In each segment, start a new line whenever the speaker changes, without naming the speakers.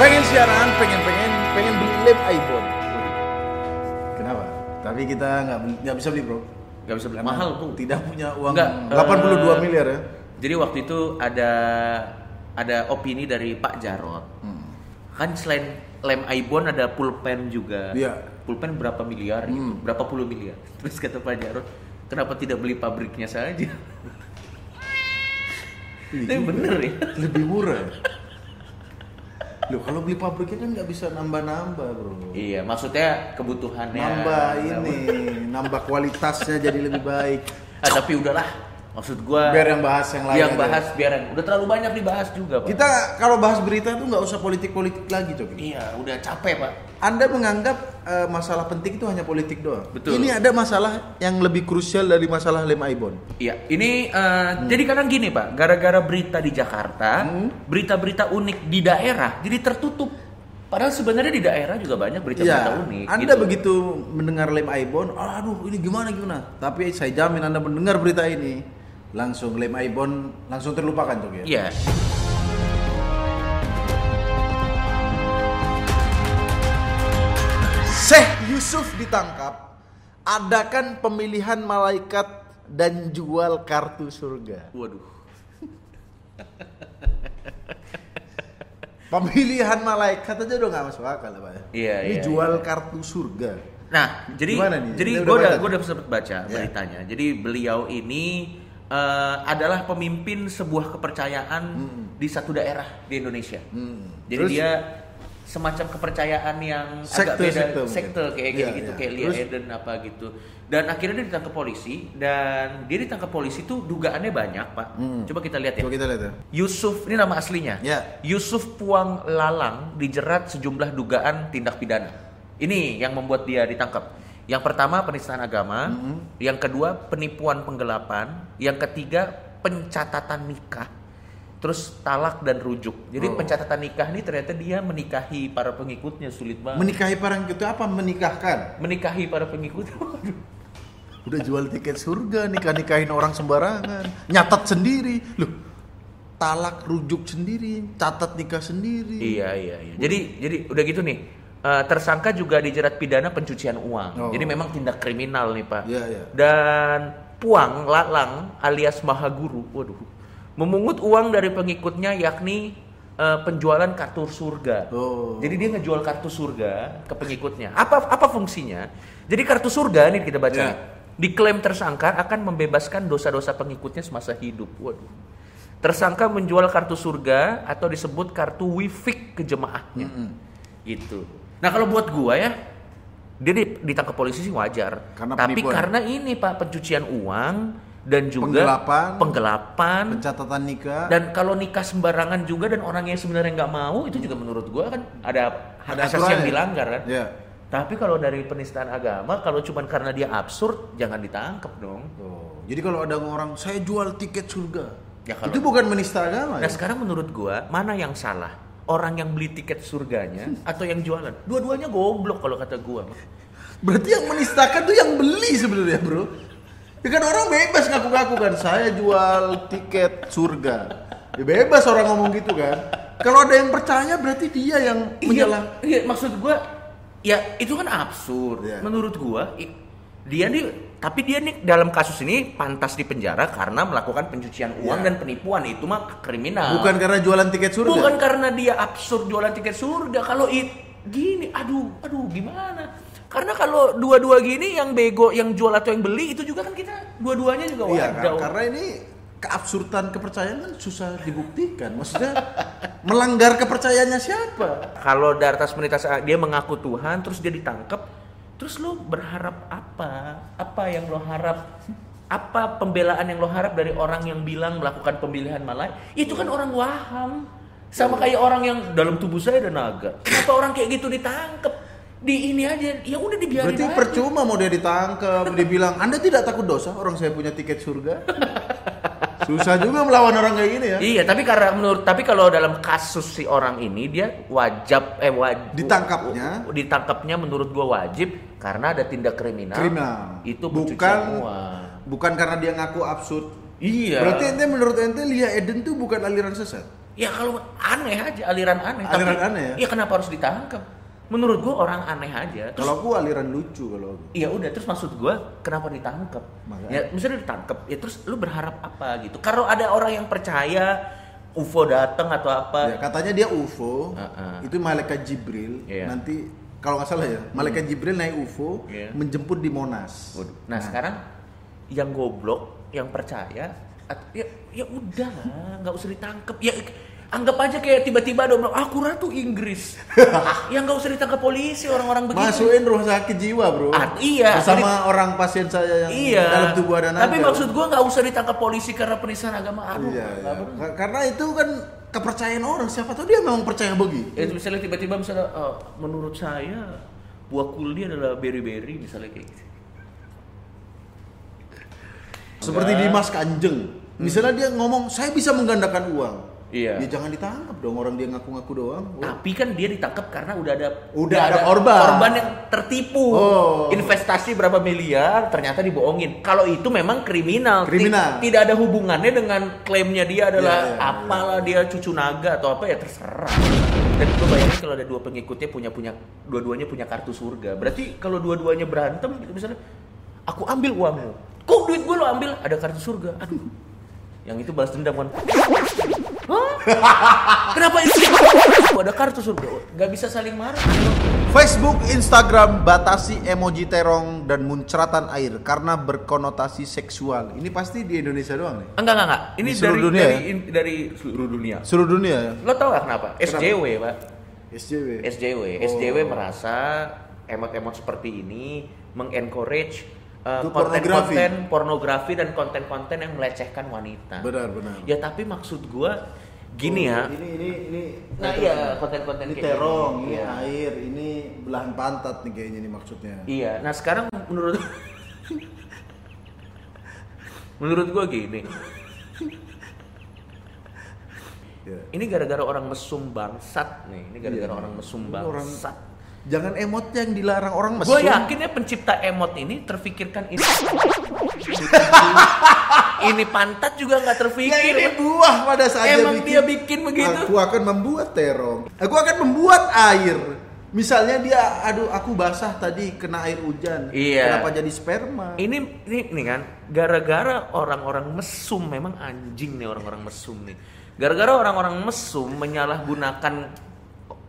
pengen siaran, pengen pengen pengen beli lem iPhone. Kenapa? Tapi kita nggak nggak bisa beli bro.
Gak bisa beli mahal tuh.
Tidak punya uang
Enggak,
82
eh,
miliar ya.
Jadi waktu itu ada ada opini dari Pak Jarot.
Hmm.
Kan selain lem iPhone ada pulpen juga.
Iya.
Pulpen berapa miliar gitu,
Hmm.
berapa puluh miliar. Terus kata Pak Jarot, kenapa tidak beli pabriknya saja? Tapi
juga.
bener ya.
Lebih murah. Loh kalau beli pabriknya kan nggak bisa nambah-nambah bro.
Iya, maksudnya kebutuhannya.
Nambah ini, nambah kualitasnya jadi lebih baik.
Ah, tapi udahlah. Maksud gua
Biar yang bahas yang lain.
yang bahas biar yang udah terlalu banyak dibahas juga, Pak.
Kita kalau bahas berita tuh nggak usah politik-politik lagi Coki.
Iya, udah capek, Pak.
Anda menganggap eh, masalah penting itu hanya politik doang.
Betul.
Ini ada masalah yang lebih krusial dari masalah lem ibon.
Iya, ini eh, jadi kadang gini pak, gara-gara berita di Jakarta,
Hmm.
berita-berita unik di daerah jadi tertutup. Padahal sebenarnya di daerah juga banyak berita-berita
Iya.
unik.
Anda
gitu.
begitu mendengar lem ibon, aduh ini gimana gimana. Tapi saya jamin Anda mendengar berita ini, langsung lem ibon langsung terlupakan Coki. ya.
Iya.
Syekh Yusuf ditangkap, adakan pemilihan malaikat dan jual kartu surga.
Waduh.
Pemilihan malaikat aja udah nggak masuk akal Pak.
Iya,
Ini
iya,
jual kartu surga.
Nah, jadi
Gimana nih?
jadi gue
udah
gue udah sempat baca
Ya.
beritanya. Jadi beliau ini eh, adalah pemimpin sebuah kepercayaan
Hmm.
di satu daerah di Indonesia.
Hmm.
Jadi
Terus?
dia semacam kepercayaan yang agak
Sekte,
beda
sekte
sekte kayak
Iya,
gitu
iya.
kayak Lia
Terus?
Eden apa gitu. Dan akhirnya dia ditangkap polisi dan dia ditangkap polisi tuh dugaannya banyak, Pak.
Hmm.
Coba kita lihat ya.
Coba kita lihat ya.
Yusuf ini nama aslinya.
Ya.
Yusuf Puang Lalang dijerat sejumlah dugaan tindak pidana. Ini yang membuat dia ditangkap. Yang pertama penistaan agama,
Mm-hmm.
yang kedua penipuan penggelapan, yang ketiga pencatatan nikah, terus talak dan rujuk. Jadi
Oh.
pencatatan nikah ini ternyata dia menikahi para pengikutnya sulit banget.
Menikahi parang itu apa? Menikahkan.
menikahi para pengikutnya. Waduh.
Udah jual tiket surga, nikah nikahin orang sembarangan, nyatat sendiri. Loh, talak rujuk sendiri, catat nikah sendiri.
Iya iya iya. Jadi jadi udah gitu nih. Eh, tersangka juga dijerat pidana pencucian uang.
Oh.
Jadi memang tindak kriminal nih pak.
Iya, iya.
Dan Puang Lalang alias Mahaguru, waduh, memungut uang dari pengikutnya yakni eh, penjualan kartu surga.
Oh.
Jadi dia ngejual kartu surga ke pengikutnya. Apa apa fungsinya? Jadi kartu surga nih kita baca. Nih. Diklaim tersangka akan membebaskan dosa-dosa pengikutnya semasa hidup. Waduh. Tersangka menjual kartu surga atau disebut kartu wifik ke jemaahnya. Gitu. Nah kalau buat gua ya, dia di- ditangkap polisi sih wajar.
Karena
Tapi
penipuan.
karena ini pak pencucian uang dan juga
Penggelapan.
penggelapan
Pencatatan nikah.
dan kalau nikah sembarangan juga dan orang yang sebenarnya nggak mau itu juga menurut gua kan ada hak
Ada
asasi
aturannya.
yang dilanggar kan.
Iya.
Tapi kalau dari penistaan agama, kalau cuman karena dia absurd, jangan ditangkap dong.
Oh, jadi kalau ada orang saya jual tiket surga,
Ya, kalau-
itu bukan menista agama
Nah
ya?
sekarang menurut gua mana yang salah? Orang yang beli tiket surganya atau yang jualan? Dua-duanya goblok kalau kata gua.
Berarti yang menistakan tuh yang beli sebenarnya, Bro. Ya kan orang bebas ngaku-ngaku kan, saya jual tiket surga. Ya bebas orang ngomong gitu kan. Kalau ada yang percaya berarti dia yang menyalah.
Iya, iya, maksud gua ya itu kan absurd.
Iya.
Menurut gua dia nih tapi dia nih dalam kasus ini pantas dipenjara karena melakukan pencucian uang
Iya.
dan penipuan itu mah kriminal.
Bukan karena jualan tiket surga.
Bukan karena dia absurd jualan tiket surga. Kalau it gini, aduh, aduh gimana? Karena kalau dua-dua gini yang bego, yang jual atau yang beli itu juga kan kita dua-duanya juga
Iya,
wajar.
kan? karena ini keabsurdan kepercayaan kan susah dibuktikan. Maksudnya melanggar kepercayaannya siapa?
Kalau dari atas menitas dia mengaku Tuhan terus dia ditangkap, terus lo berharap apa? Apa yang lo harap? Apa pembelaan yang lo harap dari orang yang bilang melakukan pemilihan malai? Itu kan orang waham. Sama kayak orang yang dalam tubuh saya ada naga. Kenapa orang kayak gitu ditangkap? Di ini aja, ya udah dibiarin
Berarti
aja.
percuma mau dia ditangkap, dia bilang, "Anda tidak takut dosa? Orang saya punya tiket surga." Susah juga melawan orang kayak gini ya.
Iya, tapi karena menurut tapi kalau dalam kasus si orang ini dia wajib eh wajib
Ditangkapnya?
ditangkapnya menurut gua wajib karena ada tindak kriminal.
Kriminal.
Itu
bukan bukan karena dia ngaku absurd.
Iya.
Berarti ente menurut ente Lia Eden tuh bukan aliran sesat.
Ya kalau aneh aja, aliran aneh.
Aliran aneh ya?
Iya kenapa harus ditangkap? Menurut gua orang aneh aja. Terus
Kalau aku aliran lucu kalau.
Iya udah terus maksud gua kenapa ditangkap? Ya misalnya ditangkap, ya terus lu berharap apa gitu? Kalau ada orang yang percaya UFO datang atau apa,
Ya, katanya dia UFO,
Uh-uh.
itu malaikat Jibril.
Iya.
Nanti kalau nggak salah ya, malaikat Jibril naik UFO
Iya.
menjemput di Monas.
Waduh. Nah, sekarang yang goblok, yang percaya, ya ya udah nggak usah ditangkap. Ya anggap aja kayak tiba-tiba ada orang, aku ratu Inggris. ya nggak usah ditangkap polisi orang-orang begitu.
Masukin rumah sakit jiwa, bro.
Ah, iya.
Bersama orang pasien saya yang
Iya.
dalam tubuh ada naga.
Tapi maksud gua nggak usah ditangkap polisi karena penistaan agama. Aduh,
Iya, iya.
bener.
Karena itu kan kepercayaan orang. Siapa tahu dia memang percaya begitu.
Ya misalnya tiba-tiba misalnya eh, menurut saya buah kuldi adalah berry-berry misalnya kayak gitu.
Seperti Dimas Kanjeng. Misalnya dia ngomong, saya bisa menggandakan uang.
Iya.
Ya jangan ditangkap dong orang dia ngaku-ngaku doang.
Tapi kan dia ditangkap karena udah ada
Udah ada korban.
korban yang tertipu.
Oh.
Investasi berapa miliar ternyata dibohongin. Kalau itu memang kriminal.
Kriminal.
tidak ada hubungannya dengan klaimnya dia adalah
Iya, iya,
apalah dia cucu naga atau apa ya terserah. Dan gue bayangin kalau ada dua pengikutnya punya punya dua-duanya punya kartu surga. Berarti kalau dua-duanya berantem misalnya aku ambil uangmu. Kok duit gue lo ambil? Ada kartu surga. Aduh. Yang itu balas dendam kan. Kenapa itu? Ada kartu surga. Gak bisa saling marah.
Facebook, Instagram batasi emoji terong dan muncratan air karena berkonotasi seksual. Ini pasti di Indonesia doang nih.
Enggak, enggak, enggak. Ini
Di seluruh
dari
dunia
dari,
ya?
in- dari seluruh dunia.
Seluruh dunia ya?
Lo tau gak kenapa? SJW, Pak.
SJW.
SJW.
Oh.
SJW merasa emot-emot seperti ini mengencourage uh,
Itu
konten-konten pornografi dan konten-konten yang melecehkan wanita.
Benar, benar.
Ya tapi maksud gua gini ya.
Ini ini ini
Nah, iya, konten-konten
ini terong, ini
Iya.
air, ini belahan pantat nih kayaknya nih maksudnya.
Iya. Nah sekarang menurut menurut gua gini.
Ya.
Ini gara-gara orang mesum bangsat nih. Ini gara-gara
Iya.
orang mesum
orang-
bangsat.
Jangan emot yang dilarang orang mesum.
Gue yakin ya pencipta emot ini terfikirkan ini. Ini pantat juga nggak
Ya
terfikir.
ini buah pada saat
Emang dia bikin begitu?
Aku akan membuat terong. Aku akan membuat air. Misalnya dia, aduh aku basah tadi kena air hujan.
Iya.
Kenapa jadi sperma?
Ini ini ini kan gara-gara orang-orang mesum memang anjing nih orang-orang mesum nih. Gara-gara orang-orang mesum menyalahgunakan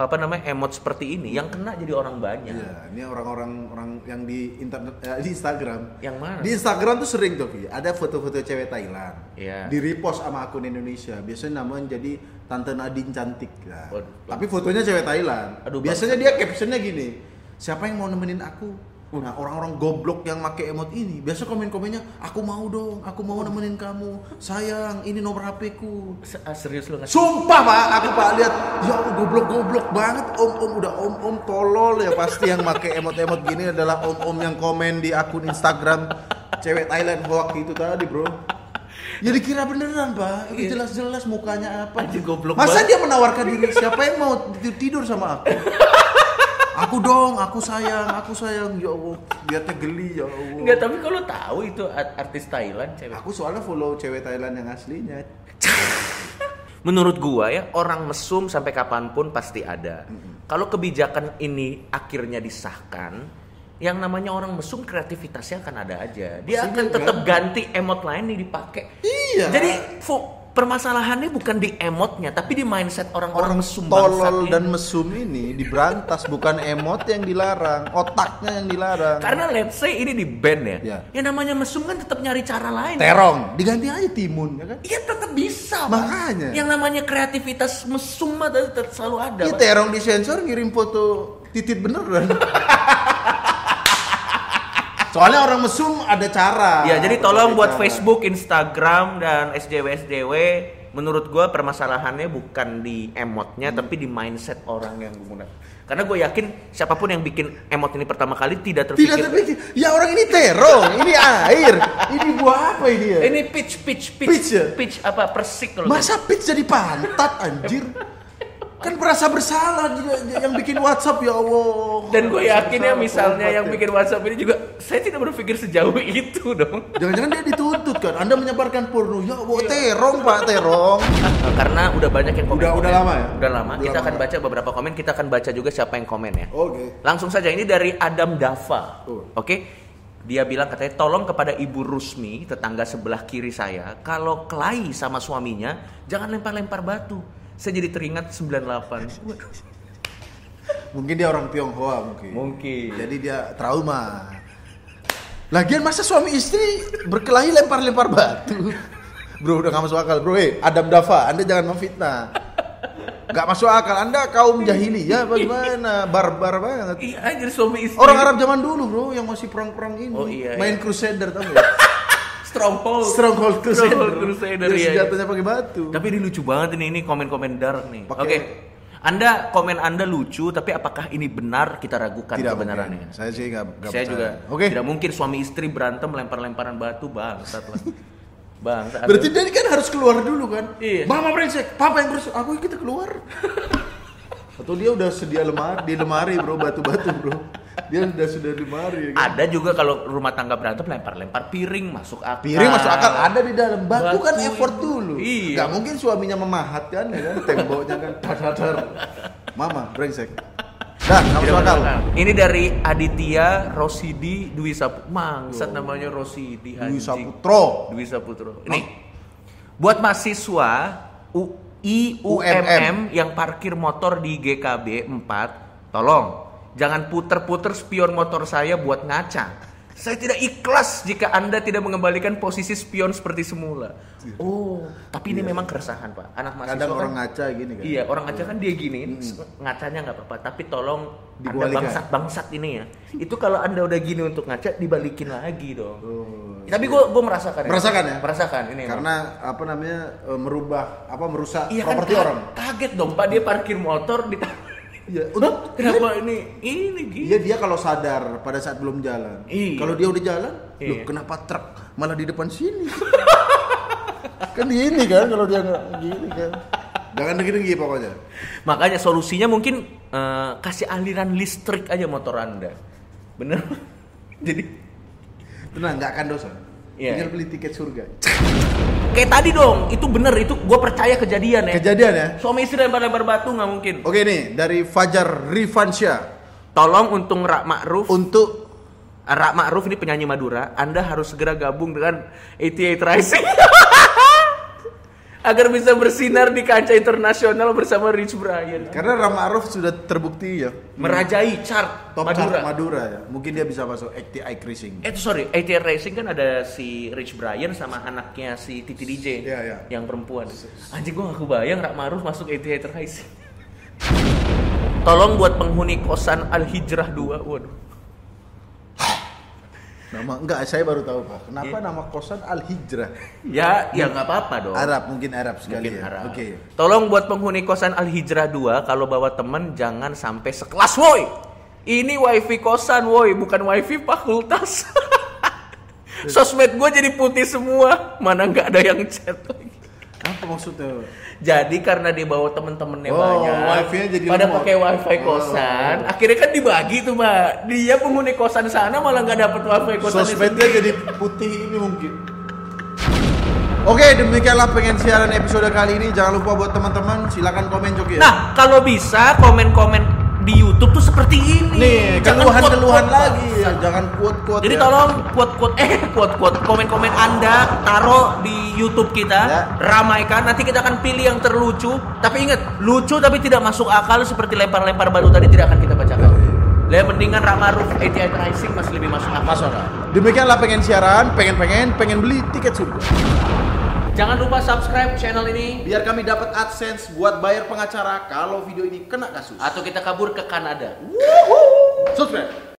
apa namanya emot seperti ini yang kena jadi orang banyak.
Iya, ini orang-orang orang yang di internet eh, di Instagram.
Yang mana?
Di Instagram tuh sering tuh, Vi. ada foto-foto cewek Thailand.
Iya.
Di repost sama akun Indonesia. Biasanya namanya jadi Tante Nadine cantik. Nah,
Waduh.
tapi fotonya cewek Thailand.
Aduh,
Biasanya dia captionnya gini. Siapa yang mau nemenin aku? Nah, orang-orang goblok yang make emot ini, biasa komen-komennya, aku mau dong, aku mau nemenin kamu. Sayang, ini nomor HP ku.
Se- ah, serius lu nggak?
Sumpah pak, aku pak lihat, ya goblok-goblok banget, om-om udah om-om tolol ya pasti yang make emot-emot gini adalah om-om yang komen di akun Instagram cewek Thailand hoax itu tadi bro. Ya dikira beneran pak, itu
Iya.
jelas-jelas mukanya apa.
Anjing, goblok
Masa
banget.
dia menawarkan diri siapa yang mau tidur sama aku? Aku dong, aku sayang, aku sayang, ya Allah, lihatnya geli ya Allah.
Enggak, tapi kalau tahu itu art- artis Thailand cewek.
Aku soalnya follow cewek Thailand yang aslinya.
Menurut gua ya orang mesum sampai kapan pun pasti ada. Kalau kebijakan ini akhirnya disahkan, yang namanya orang mesum kreativitasnya akan ada aja. Dia
Pasti
akan tetap ganti emot lain nih dipakai.
Iya.
Jadi permasalahannya bukan di emotnya, tapi di mindset orang-orang
Orang
mesum
tolol
ini.
dan mesum ini diberantas bukan emot yang dilarang, otaknya yang dilarang.
Karena let's say ini di band ya.
Ya.
Yang namanya mesum kan tetap nyari cara lain.
terong diganti aja timun ya kan?
Iya tetap bisa.
Makanya.
Yang namanya kreativitas mesum mah tetap selalu ada.
Iya terong disensor ngirim foto titit beneran. Soalnya orang mesum ada cara.
Ya, jadi tolong buat
cara.
Facebook, Instagram dan SJW SJW menurut gua permasalahannya bukan di emotnya tapi di mindset orang yang menggunakan. Karena gue yakin siapa pun yang bikin emot ini pertama kali tidak terpikir.
Tidak terpikir. Ya orang ini terong, ini air, ini buah apa ini ya?
Ini pitch pitch pitch
Pitch ya?
pitch apa persik kalau
Masa pitch jadi pantat anjir? Kan merasa bersalah yang bikin WhatsApp ya Allah.
dan gue yakin ya misalnya yang
ya.
bikin WhatsApp ini juga saya tidak berpikir sejauh itu dong.
Jangan-jangan dia dituntut disebutkan. Anda menyebarkan porno. Ya, bawa terong, Pak, terong.
Karena udah banyak yang komen.
Udah- udah lama ya?
Udah lama.
Udah
kita
lama.
akan baca beberapa komen. Kita akan baca juga siapa yang komen ya.
Oke.
Langsung saja ini dari Adam Dava. Oke. Dia bilang katanya tolong kepada Ibu Rusmi, tetangga sebelah kiri saya, kalau kelahi sama suaminya, jangan lempar-lempar batu. Saya jadi teringat 98.
Mungkin dia orang Tionghoa mungkin.
Mungkin.
Jadi dia trauma. Lagian masa suami istri berkelahi lempar-lempar batu? Bro, udah gak masuk akal, bro. Eh, Adam Dava, Anda jangan memfitnah. Gak masuk akal. Anda kaum jahiliyah bagaimana? Barbar banget.
Iya anjir suami istri.
Orang Arab zaman dulu, bro, yang masih perang-perang ini.
Oh, iya,
Main
iya.
Crusader tau gak?
Stronghold.
Stronghold Crusader.
Stronghold Crusader, iya.
senjatanya pakai batu.
Tapi ini lucu banget ini ini komen-komen dark nih. Oke.
Pakai-
Anda komen Anda lucu, tapi apakah ini benar? Kita ragukan
Tidak
kebenarannya.
mungkin. Saya sih gak, gak
Saya
percaya.
juga
Oke.
tidak mungkin suami istri berantem lempar-lemparan batu bangsat lah. Bangsat.
Berarti dia kan harus keluar dulu kan?
Iya.
Mama brengsek, papa yang berusaha, aku kita keluar. Atau dia udah sedia lemari, di lemari bro, batu-batu bro. Dia udah sudah di lemari. Ya kan?
ada juga kalau rumah tangga berantem lempar-lempar piring masuk akal.
Piring masuk akal ada di dalam. Batu, kan
Batu
effort
itu.
dulu.
Iya.
Gak mungkin suaminya memahat kan, ya kan? Temboknya kan, dadar. Mama brengsek. Dah, gak masuk akal.
Ini dari Aditya Rosidi Dwi Sapu. Mangsat namanya Rosidi
Dwi. Saputro.
Dwi Saputro. Ini buat mahasiswa U IUMM yang parkir motor di GKB 4, tolong jangan puter-puter spion motor saya buat ngaca. Saya tidak ikhlas jika Anda tidak mengembalikan posisi spion seperti semula. Oh, tapi ini memang keresahan, Pak. Anak mahasiswa
Kadang
kan-
orang ngaca gini kan.
Iya, orang ngaca kan dia gini, ngacanya nggak apa-apa, tapi tolong anda
Dibalikan.
bangsat-bangsat ini ya. Itu kalau anda udah gini untuk ngaca, dibalikin lagi dong.
Oh,
Tapi gue gue merasakan.
Merasakan ya?
Merasakan ini.
Karena apa namanya eh, merubah apa merusak
iya kan
properti
ka-
orang.
Kaget dong, Pak dia parkir motor di.
Iya.
Hah? Kenapa ini? Ini gitu.
Iya dia kalau sadar pada saat belum jalan.
Iya.
Kalau dia udah jalan, loh
Iya.
kenapa truk malah di depan sini? kan di ini kan kalau dia nggak gini kan. Jangan dengki-dengki pokoknya.
Makanya solusinya mungkin eh, kasih aliran listrik aja motor anda. Bener? Jadi
Tenang, nggak akan dosa.
Iya.
Tinggal beli tiket surga.
Kayak tadi dong, itu bener itu gue percaya kejadian ya.
Kejadian ya.
Suami istri lempar-lempar batu nggak mungkin.
Oke nih dari Fajar Rifansyah
Tolong untung Rak Ma'ruf
untuk
Rak Ma'ruf ini penyanyi Madura, Anda harus segera gabung dengan 88 Rising. Agar bisa bersinar di kancah internasional bersama Rich Brian.
karena Rama Aruf sudah terbukti ya
Merajai chart
top
Madura.
chart Madura ya. Mungkin dia bisa masuk ATI Racing.
Eh itu sorry, 88 Racing kan ada si Rich Brian sama anaknya si Titi DJ
Iya, iya.
yang perempuan. Anjing gua gak kebayang Rak Ma'ruf masuk 88 Racing. Tolong buat penghuni kosan Al Hijrah 2. Waduh.
Nama enggak saya baru tahu Pak. Kenapa
Iya.
nama kosan Al Hijrah?
Ya, ya nggak apa-apa dong.
Arab mungkin Arab sekali
Mungkin
ya.
Arab.
Oke.
Tolong buat penghuni kosan Al Hijrah 2 kalau bawa temen jangan sampai sekelas woi. Ini wifi kosan woi, bukan wifi fakultas. Sosmed gue jadi putih semua, mana nggak ada yang chat lagi.
Apa maksudnya?
Jadi karena dia bawa temen-temennya
Oh,
banyak,
wifi-nya jadi
pada pakai wifi kosan,
Oh.
akhirnya kan dibagi tuh mbak. Dia penghuni kosan sana malah nggak dapet wifi kosan.
Sosmednya jadi putih ini mungkin. Oke, demikianlah pengen siaran episode kali ini. Jangan lupa buat teman-teman silakan komen Joki ya.
Nah, kalau bisa komen-komen di YouTube tuh seperti ini.
nih,
Jangan
keluhan-keluhan
quote-quote,
lagi ya. Jangan quote-quote
Jadi
ya.
tolong quote-quote eh quote-quote komen-komen Anda taruh di YouTube kita,
Ya.
ramaikan. Nanti kita akan pilih yang terlucu. Tapi ingat, lucu tapi tidak masuk akal seperti lempar-lempar batu tadi tidak akan kita bacakan. Lah mendingan Ramaruf 88 Rising masih lebih masuk akal.
Masuk akal. Demikianlah pengen siaran, pengen-pengen, pengen beli tiket surga.
Jangan lupa subscribe channel ini
Biar kami dapat AdSense buat bayar pengacara kalau video ini kena kasus.
atau kita kabur ke Kanada.
Subscribe.